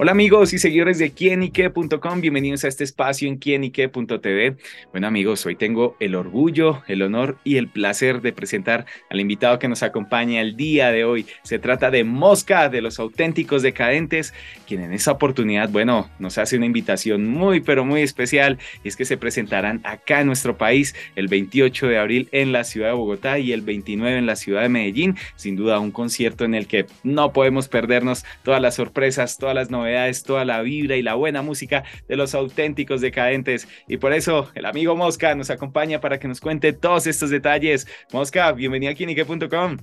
Hola amigos y seguidores de quienique.com, bienvenidos a este espacio en quienique.tv. Bueno amigos, hoy tengo el orgullo, el honor y el placer de presentar al invitado que nos acompaña el día de hoy. Se trata de Mosca, de los auténticos decadentes, quien en esa oportunidad, bueno, nos hace una invitación muy pero muy especial y es que se presentarán acá en nuestro país el 28 de abril en la ciudad de Bogotá y el 29 en la ciudad de Medellín. Sin duda un concierto en el que no podemos perdernos todas las sorpresas, todas las novedades es toda la vibra y la buena música de los auténticos decadentes. Y por eso el amigo Mosca nos acompaña para que nos cuente todos estos detalles. Mosca, bienvenido a Kinique.com.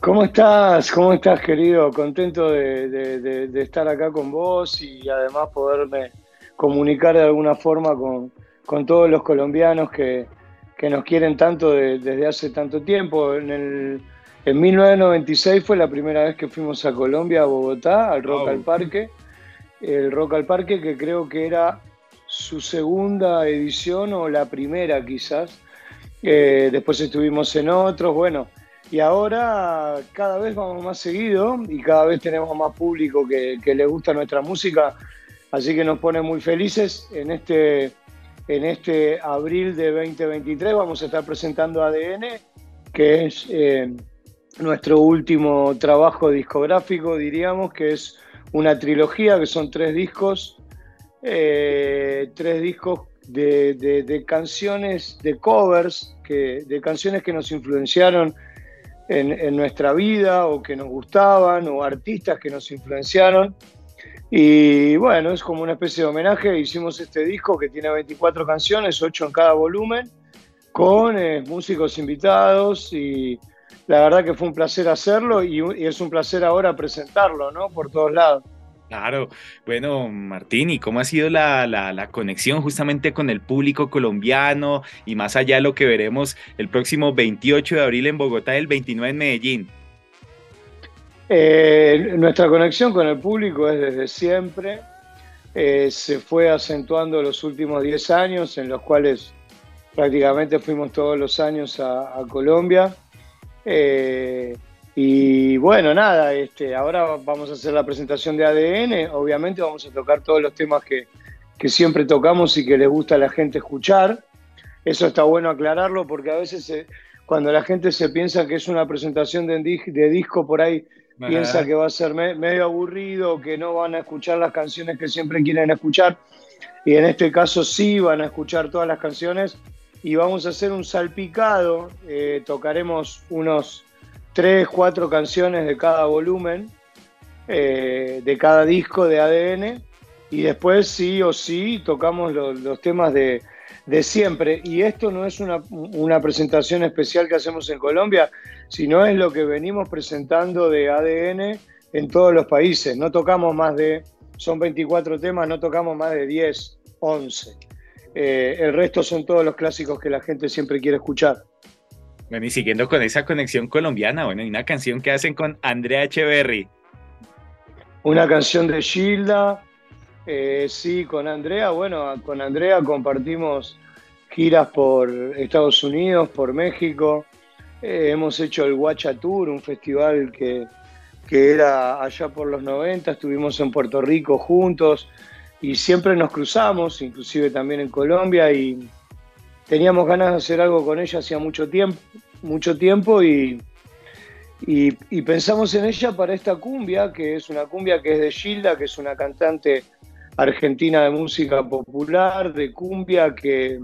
¿Cómo estás? ¿Cómo estás, querido? Contento de, estar acá con vos y además poderme comunicar de alguna forma con, con todos los colombianos que, que nos quieren tanto desde hace tanto tiempo. En, el, en 1996 fue la primera vez que fuimos a Colombia, a Bogotá, al Rock al Parque el Rock al Parque, que creo que era su segunda edición o la primera quizás. Eh, después estuvimos en otros, bueno, y ahora cada vez vamos más seguido y cada vez tenemos más público que, le gusta nuestra música, así que nos pone muy felices. En este, en este abril de 2023 vamos a estar presentando ADN, que es eh, nuestro último trabajo discográfico, diríamos, que es una trilogía que son tres discos, eh, tres discos de, canciones, de covers, que, de canciones que nos influenciaron en, nuestra vida o que nos gustaban o artistas que nos influenciaron. Y bueno, es como una especie de homenaje. Hicimos este disco que tiene 24 canciones, 8 en cada volumen, con eh, músicos invitados y la verdad que fue un placer hacerlo y, es un placer ahora presentarlo, ¿no? Por todos lados. Claro, bueno, Martín, ¿y cómo ha sido la, conexión justamente con el público colombiano y más allá de lo que veremos el próximo 28 de abril en Bogotá y el 29 en Medellín? Eh, nuestra conexión con el público es desde siempre, eh, se fue acentuando los últimos 10 años en los cuales prácticamente fuimos todos los años a Colombia. Eh, y bueno, nada, este, ahora vamos a hacer la presentación de ADN. Obviamente vamos a tocar todos los temas que, siempre tocamos y que les gusta a la gente escuchar. Eso está bueno aclararlo porque a veces cuando la gente se piensa que es una presentación de, de disco, por ahí piensa que va a ser medio aburrido, que no van a escuchar las canciones que siempre quieren escuchar. Y en este caso sí van a escuchar todas las canciones y vamos a hacer un salpicado. Eh, tocaremos unos 3, 4 canciones de cada volumen, eh, de cada disco de ADN. Y después sí o sí tocamos los, temas de, siempre. Y esto no es una, una, presentación especial que hacemos en Colombia, sino es lo que venimos presentando de ADN en todos los países. No tocamos más de, son 24 temas, no tocamos más de 10, 11. Eh, el resto son todos los clásicos que la gente siempre quiere escuchar. Bueno, y siguiendo con esa conexión colombiana, bueno, hay una canción que hacen con Andrea Echeverry. Una canción de Gilda, eh, sí, con Andrea. Bueno, con Andrea compartimos giras por Estados Unidos, por México. Eh, hemos hecho el Guacha Tour, un festival que, que era allá por los 90. Estuvimos en Puerto Rico juntos y siempre nos cruzamos, inclusive también en Colombia, y teníamos ganas de hacer algo con ella hacía mucho tiempo, mucho tiempo y, pensamos en ella para esta cumbia, que es una cumbia que es de Gilda, que es una cantante argentina de música popular, de cumbia, que,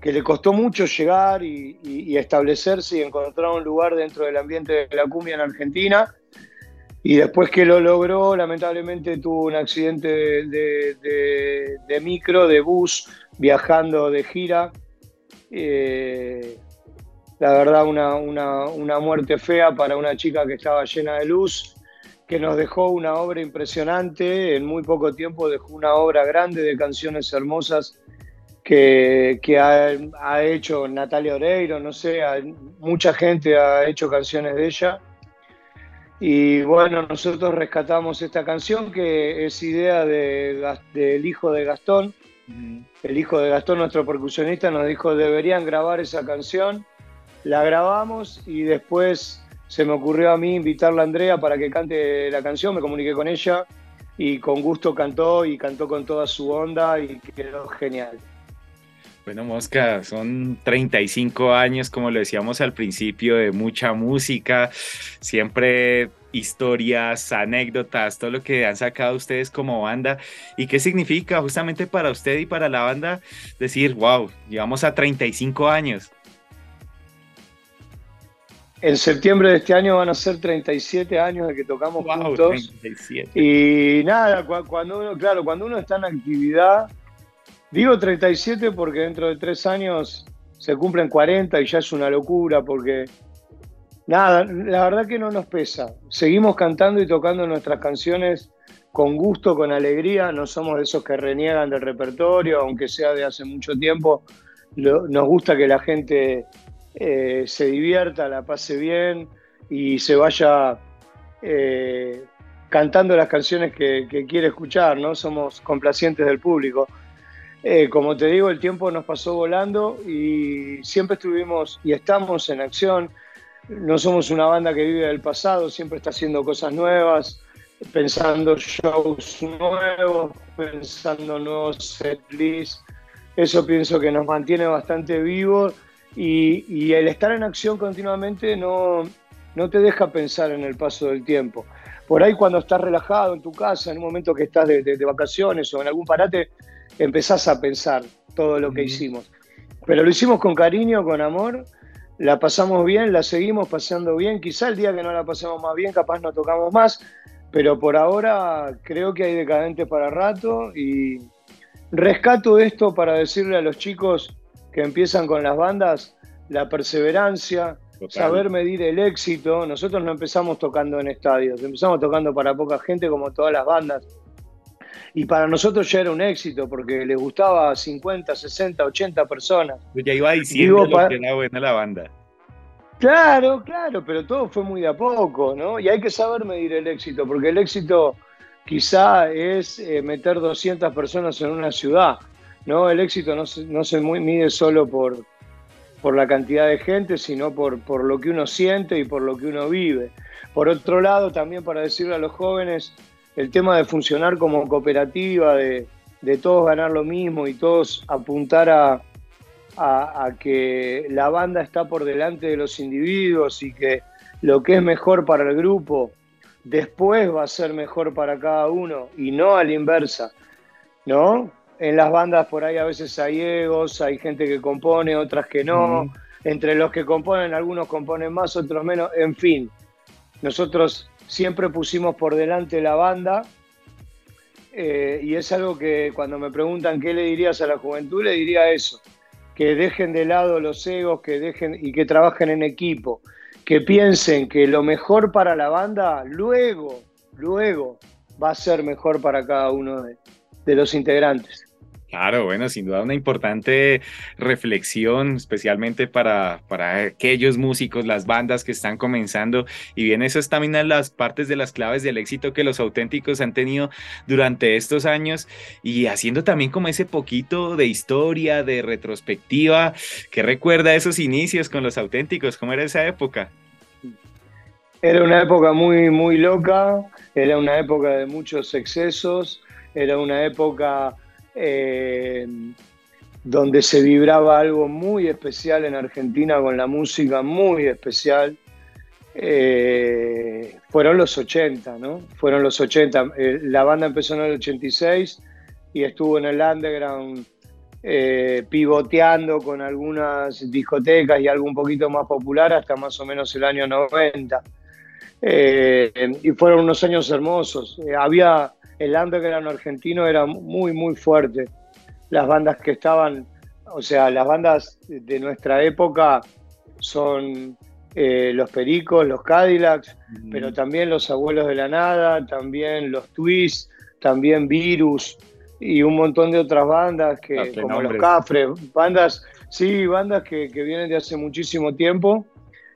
que le costó mucho llegar y, establecerse y encontrar un lugar dentro del ambiente de la cumbia en Argentina y después que lo logró, lamentablemente tuvo un accidente de, micro, de bus, viajando de gira. Eh, la verdad, una, muerte fea para una chica que estaba llena de luz, que nos dejó una obra impresionante. En muy poco tiempo dejó una obra grande de canciones hermosas que, ha, hecho Natalia Oreiro, no sé, mucha gente ha hecho canciones de ella Y bueno, nosotros rescatamos esta canción que es idea del hijo de Gastón. El hijo de Gastón, nuestro percusionista, nos dijo deberían grabar esa canción. La grabamos y después se me ocurrió a mí invitarla a Andrea para que cante la canción. Me comuniqué con ella y con gusto cantó y cantó con toda su onda y quedó genial. Bueno, Mosca, son 35 años, como lo decíamos al principio, de mucha música, siempre historias, anécdotas, todo lo que han sacado ustedes como banda. ¿Y qué significa justamente para usted y para la banda decir, wow, llevamos a 35 años? En septiembre de este año van a ser 37 años de que tocamos juntos. Y nada, cuando uno, claro, cuando uno está en actividad, Digo 37 porque dentro de tres años se cumplen 40 y ya es una locura porque nada, la verdad que no nos pesa. Seguimos cantando y tocando nuestras canciones con gusto, con alegría. No somos de esos que reniegan del repertorio, aunque sea de hace mucho tiempo. nos gusta que la gente eh, se divierta, la pase bien y se vaya eh, cantando las canciones que, que quiere escuchar, ¿no? Somos complacientes del público. Eh, como te digo, el tiempo nos pasó volando y siempre estuvimos y estamos en acción. No somos una banda que vive del pasado, siempre está haciendo cosas nuevas, pensando shows nuevos, pensando nuevos setlists. Eso pienso que nos mantiene bastante vivos y, el estar en acción continuamente no, no te deja pensar en el paso del tiempo. Por ahí cuando estás relajado en tu casa, en un momento que estás de, de vacaciones o en algún parate, empezás a pensar todo lo que hicimos. Pero lo hicimos con cariño, con amor, la pasamos bien, la seguimos pasando bien. Quizá el día que no la pasemos más bien, capaz no tocamos más, pero por ahora creo que hay decadente para rato y rescato esto para decirle a los chicos que empiezan con las bandas la perseverancia, saber medir el éxito. Nosotros no empezamos tocando en estadios, empezamos tocando para poca gente como todas las bandas y para nosotros ya era un éxito porque le gustaba a 50, 60, 80 personas. Ya iba diciendo que era buena la banda. Claro, claro, pero todo fue muy de a poco, ¿no? Y hay que saber medir el éxito, porque el éxito quizá es eh, meter 200 personas en una ciudad, ¿no? El éxito no se, no se mide solo por, por la cantidad de gente, sino por, por lo que uno siente y por lo que uno vive. Por otro lado, también para decirle a los jóvenes, el tema de funcionar como cooperativa, de, todos ganar lo mismo y todos apuntar a, que la banda está por delante de los individuos y que lo que es mejor para el grupo después va a ser mejor para cada uno y no a la inversa, ¿no? En las bandas por ahí a veces hay egos, hay gente que compone, otras que no. Entre los que componen, algunos componen más, otros menos, en fin. Nosotros siempre pusimos por delante la banda eh, y es algo que cuando me preguntan qué le dirías a la juventud, le diría eso, que dejen de lado los egos, que dejen y que trabajen en equipo, que piensen que lo mejor para la banda luego, luego va a ser mejor para cada uno de los integrantes. Claro, bueno, sin duda una importante reflexión, especialmente para, para aquellos músicos, las bandas que están comenzando. Y bien, eso es también las partes de las claves del éxito que los auténticos han tenido durante estos años y haciendo también como ese poquito de historia, de retrospectiva, que recuerda esos inicios con los auténticos, ¿cómo era esa época? Era una época muy, muy loca, era una época de muchos excesos, era una época eh, donde se vibraba algo muy especial en Argentina con la música, muy especial. Eh, fueron los 80, ¿no? Fueron los 80. Eh, la banda empezó en el 86 y estuvo en el underground pivoteando con algunas discotecas y algo un poquito más popular hasta más o menos el año 90. y fueron unos años hermosos. había el underground argentino era muy, muy fuerte. Las bandas que estaban, o sea, las bandas de nuestra época son eh, los Pericos, los Cadillacs, pero también los Abuelos de la Nada, también los Twists, también Virus y un montón de otras bandas que, como los Cafres, bandas, sí, bandas que, que vienen de hace muchísimo tiempo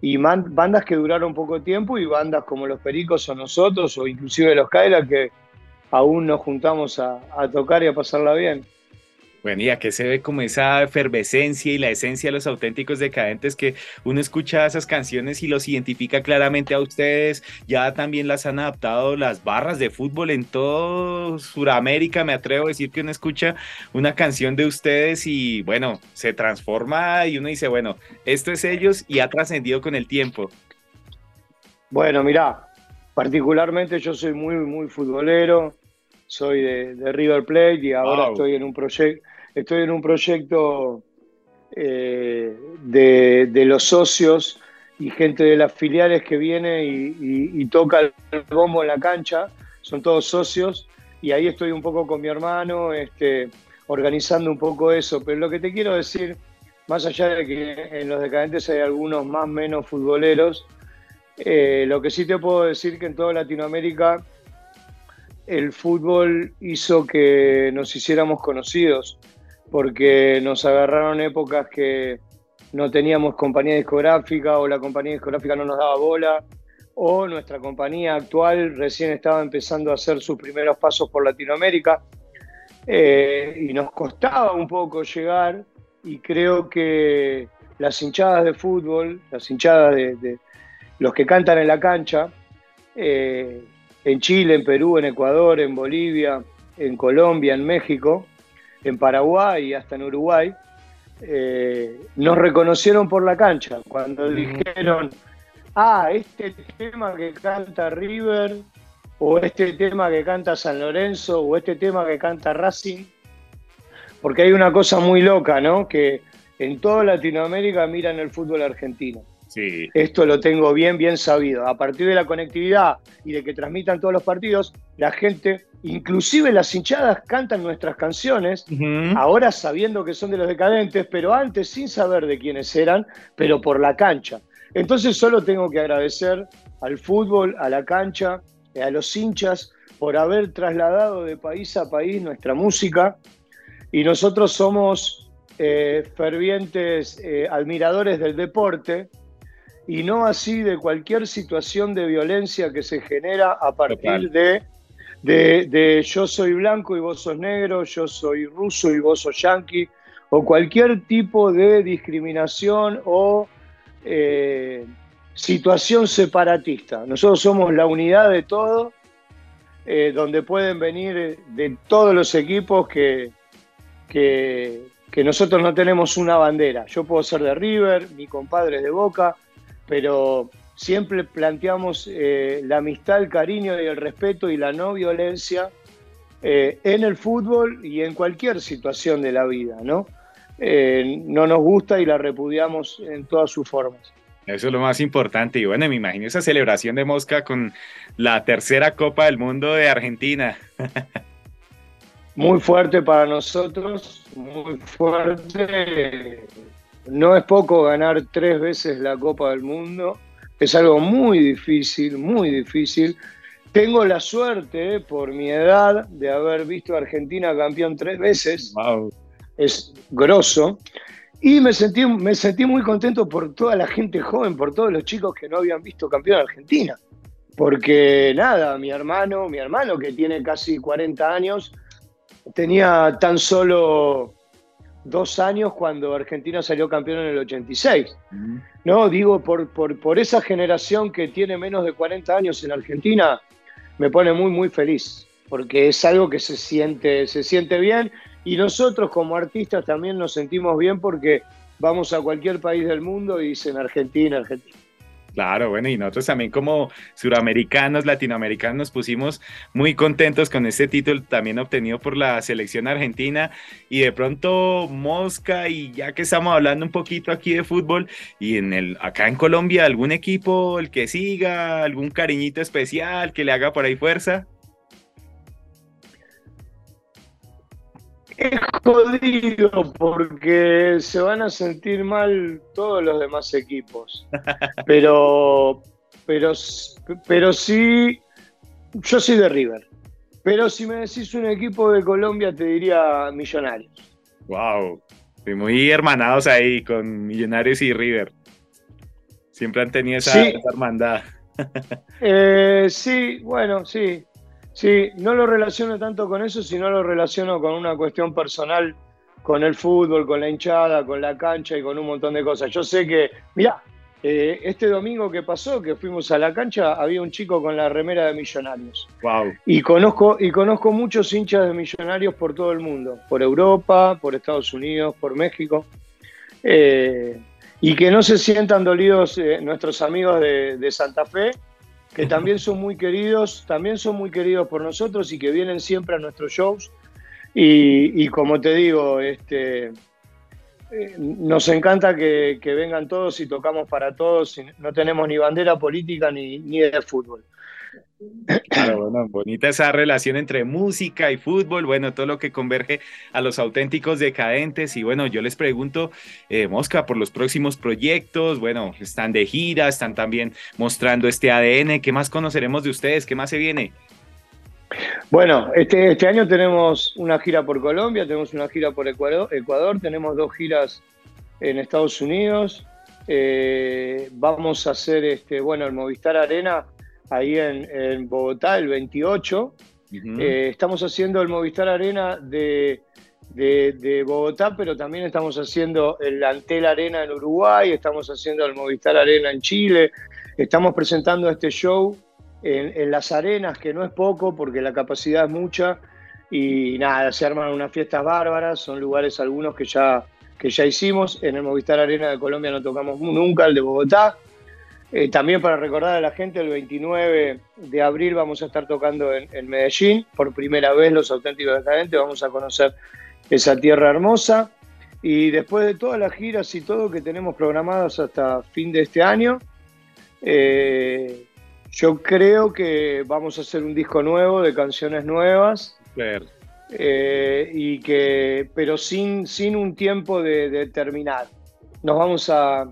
y bandas que duraron poco tiempo y bandas como Los Pericos o nosotros o inclusive Los Kaila que aún nos juntamos a, a tocar y a pasarla bien. Bueno, y que se ve como esa efervescencia y la esencia de los auténticos decadentes que uno escucha esas canciones y los identifica claramente a ustedes. Ya también las han adaptado las barras de fútbol en todo Sudamérica. Me atrevo a decir que uno escucha una canción de ustedes y bueno, se transforma y uno dice, bueno, esto es ellos y ha trascendido con el tiempo. Bueno, mira, particularmente yo soy muy, muy futbolero. Soy de, River Plate y ahora estoy en un proyecto Estoy en un proyecto eh, de, los socios y gente de las filiales que viene y, toca el bombo en la cancha. Son todos socios y ahí estoy un poco con mi hermano este, organizando un poco eso. Pero lo que te quiero decir, más allá de que en los decadentes hay algunos más o menos futboleros, eh, lo que sí te puedo decir que en toda Latinoamérica el fútbol hizo que nos hiciéramos conocidos porque nos agarraron épocas que no teníamos compañía discográfica o la compañía discográfica no nos daba bola o nuestra compañía actual recién estaba empezando a hacer sus primeros pasos por Latinoamérica. Eh, y nos costaba un poco llegar y creo que las hinchadas de fútbol, las hinchadas de, los que cantan en la cancha, eh, en Chile, en Perú, en Ecuador, en Bolivia, en Colombia, en México, en Paraguay y hasta en Uruguay, eh, nos reconocieron por la cancha. Cuando dijeron, ah, este tema que canta River, o este tema que canta San Lorenzo, o este tema que canta Racing, porque hay una cosa muy loca, ¿no? Que en toda Latinoamérica miran el fútbol argentino. Esto lo tengo bien, bien sabido. A partir de la conectividad y de que transmitan todos los partidos, la gente, inclusive las hinchadas, cantan nuestras canciones, ahora sabiendo que son de los decadentes, pero antes sin saber de quiénes eran, pero por la cancha. Entonces solo tengo que agradecer al fútbol, a la cancha, a los hinchas, por haber trasladado de país a país nuestra música. Y nosotros somos eh, fervientes eh, admiradores del deporte y no así de cualquier situación de violencia que se genera a partir de, de, yo soy blanco y vos sos negro, yo soy ruso y vos sos yanqui, o cualquier tipo de discriminación o eh, situación separatista. Nosotros somos la unidad de todo, eh, donde pueden venir de todos los equipos que, que, que nosotros no tenemos una bandera. Yo puedo ser de River, mi compadre es de Boca, pero siempre planteamos eh, la amistad, el cariño y el respeto y la no violencia eh, en el fútbol y en cualquier situación de la vida, ¿no? Eh, no nos gusta y la repudiamos en todas sus formas. Eso es lo más importante. Y bueno, me imagino esa celebración de Mosca con la tercera Copa del Mundo de Argentina. muy fuerte para nosotros, muy fuerte. No es poco ganar tres veces la Copa del Mundo, es algo muy difícil, muy difícil. Tengo la suerte, por mi edad, de haber visto a Argentina campeón tres veces. Es grosso. Y me sentí, me sentí muy contento por toda la gente joven, por todos los chicos que no habían visto campeón Argentina. Porque nada, mi hermano, mi hermano que tiene casi 40 años, tenía tan solo dos años cuando Argentina salió campeón en el 86. No, digo, por, por, esa generación que tiene menos de 40 años en Argentina, me pone muy, muy feliz, porque es algo que se siente, se siente bien y nosotros como artistas también nos sentimos bien porque vamos a cualquier país del mundo y dicen Argentina, Argentina. Claro, bueno, y nosotros también como suramericanos, latinoamericanos, nos pusimos muy contentos con este título también obtenido por la selección argentina y de pronto Mosca y ya que estamos hablando un poquito aquí de fútbol y en el acá en Colombia algún equipo el que siga, algún cariñito especial que le haga por ahí fuerza. Es jodido porque se van a sentir mal todos los demás equipos. Pero, pero, pero sí, yo soy de River. Pero si me decís un equipo de Colombia, te diría Millonarios. Wow, muy hermanados ahí con Millonarios y River. Siempre han tenido esa, hermandad. Eh, sí, bueno, sí. Sí, no lo relaciono tanto con eso, sino lo relaciono con una cuestión personal, con el fútbol, con la hinchada, con la cancha y con un montón de cosas. Yo sé que, mira, eh, este domingo que pasó, que fuimos a la cancha, había un chico con la remera de Millonarios. Wow. Y conozco, y conozco muchos hinchas de Millonarios por todo el mundo, por Europa, por Estados Unidos, por México. Eh, y que no se sientan dolidos eh, nuestros amigos de, Santa Fe, que también son muy queridos, también son muy queridos por nosotros y que vienen siempre a nuestros shows. Y, como te digo, este, eh, nos encanta que, vengan todos y tocamos para todos. No tenemos ni bandera política ni, ni de fútbol. Claro, bueno, bonita esa relación entre música y fútbol, bueno, todo lo que converge a los auténticos decadentes. Y bueno, yo les pregunto, eh, Mosca, por los próximos proyectos, bueno, están de gira, están también mostrando este ADN. ¿Qué más conoceremos de ustedes? ¿Qué más se viene? Bueno, este, este año tenemos una gira por Colombia, tenemos una gira por Ecuador, Ecuador tenemos dos giras en Estados Unidos. Eh, vamos a hacer, este, bueno, el Movistar Arena ahí en, Bogotá el 28. Eh, estamos haciendo el Movistar Arena de, de, Bogotá, pero también estamos haciendo el Antel Arena en Uruguay, estamos haciendo el Movistar Arena en Chile, estamos presentando este show en, las arenas, que no es poco porque la capacidad es mucha, y nada, se arman unas fiestas bárbaras, son lugares algunos que ya, que ya hicimos, en el Movistar Arena de Colombia no tocamos nunca, el de Bogotá, eh, también para recordar a la gente, el 29 de abril vamos a estar tocando en, Medellín, por primera vez los auténticos decadentes, vamos a conocer esa tierra hermosa. Y después de todas las giras y todo que tenemos programadas hasta fin de este año, eh, yo creo que vamos a hacer un disco nuevo de canciones nuevas. Eh, y que, pero sin, sin un tiempo de terminar. Nos vamos a,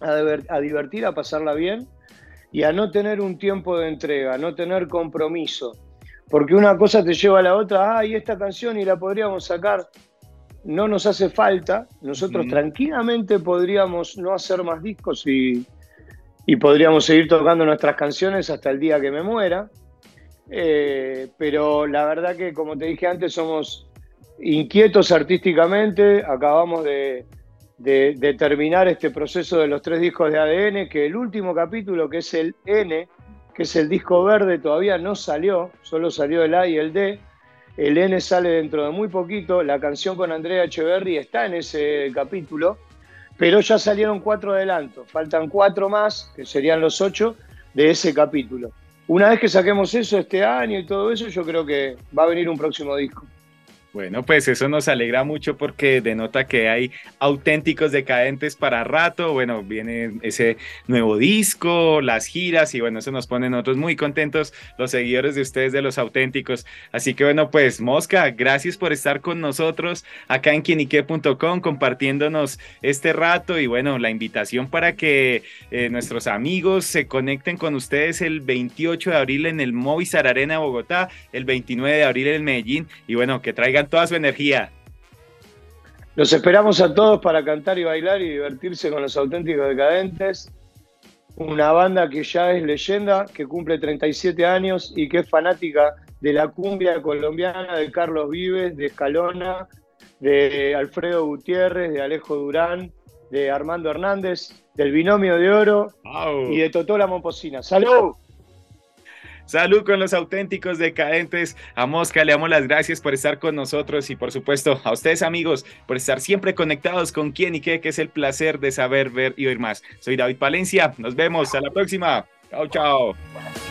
a, divertir, a pasarla bien y a no tener un tiempo de entrega, a no tener compromiso. Porque una cosa te lleva a la otra, ay, esta canción y la podríamos sacar. No nos hace falta. Nosotros tranquilamente podríamos no hacer más discos y, podríamos seguir tocando nuestras canciones hasta el día que me muera. Eh, pero la verdad que, como te dije antes, somos inquietos artísticamente. Acabamos de, de, terminar este proceso de los tres discos de ADN, que el último capítulo, que es el N, que es el disco verde, todavía no salió, solo salió el A y el D. El N sale dentro de muy poquito, la canción con Andrea Echeverry está en ese capítulo, pero ya salieron cuatro adelantos, faltan cuatro más, que serían los ocho, de ese capítulo. Una vez que saquemos eso este año y todo eso, yo creo que va a venir un próximo disco. Bueno, pues eso nos alegra mucho porque denota que hay auténticos decadentes para rato. Bueno, viene ese nuevo disco, las giras y bueno, eso nos pone nosotros muy contentos los seguidores de ustedes de los auténticos. Así que bueno, pues Mosca, gracias por estar con nosotros acá en quienique.com compartiéndonos este rato y bueno, la invitación para que eh, nuestros amigos se conecten con ustedes el 28 de abril en el Movistar Arena Bogotá, el 29 de abril en Medellín y bueno, que toda su energía. Los esperamos a todos para cantar y bailar y divertirse con los auténticos decadentes. Una banda que ya es leyenda, que cumple 37 años y que es fanática de la cumbia colombiana de Carlos Vives, de Escalona, de Alfredo Gutiérrez, de Alejo Durán, de Armando Hernández, del Binomio de Oro y de Totola Momposina. ¡Salud! Salud con los auténticos decadentes. A Mosca le damos las gracias por estar con nosotros y por supuesto a ustedes amigos por estar siempre conectados con quién y qué, que es el placer de saber, ver y oír más. Soy David Palencia. Nos vemos. A la próxima. Chao, chao.